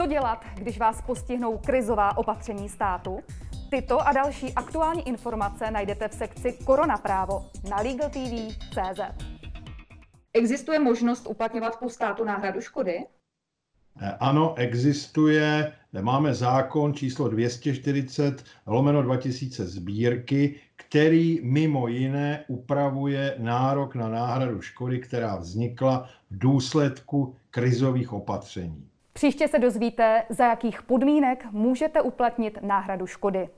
Co dělat, když vás postihnou krizová opatření státu? Tyto a další aktuální informace najdete v sekci Koronaprávo na LegalTV.cz. Existuje možnost uplatňovat po státu náhradu škody? Eh, ano, existuje. Máme zákon číslo 240 lomeno 2000 sbírky, který mimo jiné upravuje nárok na náhradu škody, která vznikla v důsledku krizových opatření. Příště se dozvíte, za jakých podmínek můžete uplatnit náhradu škody.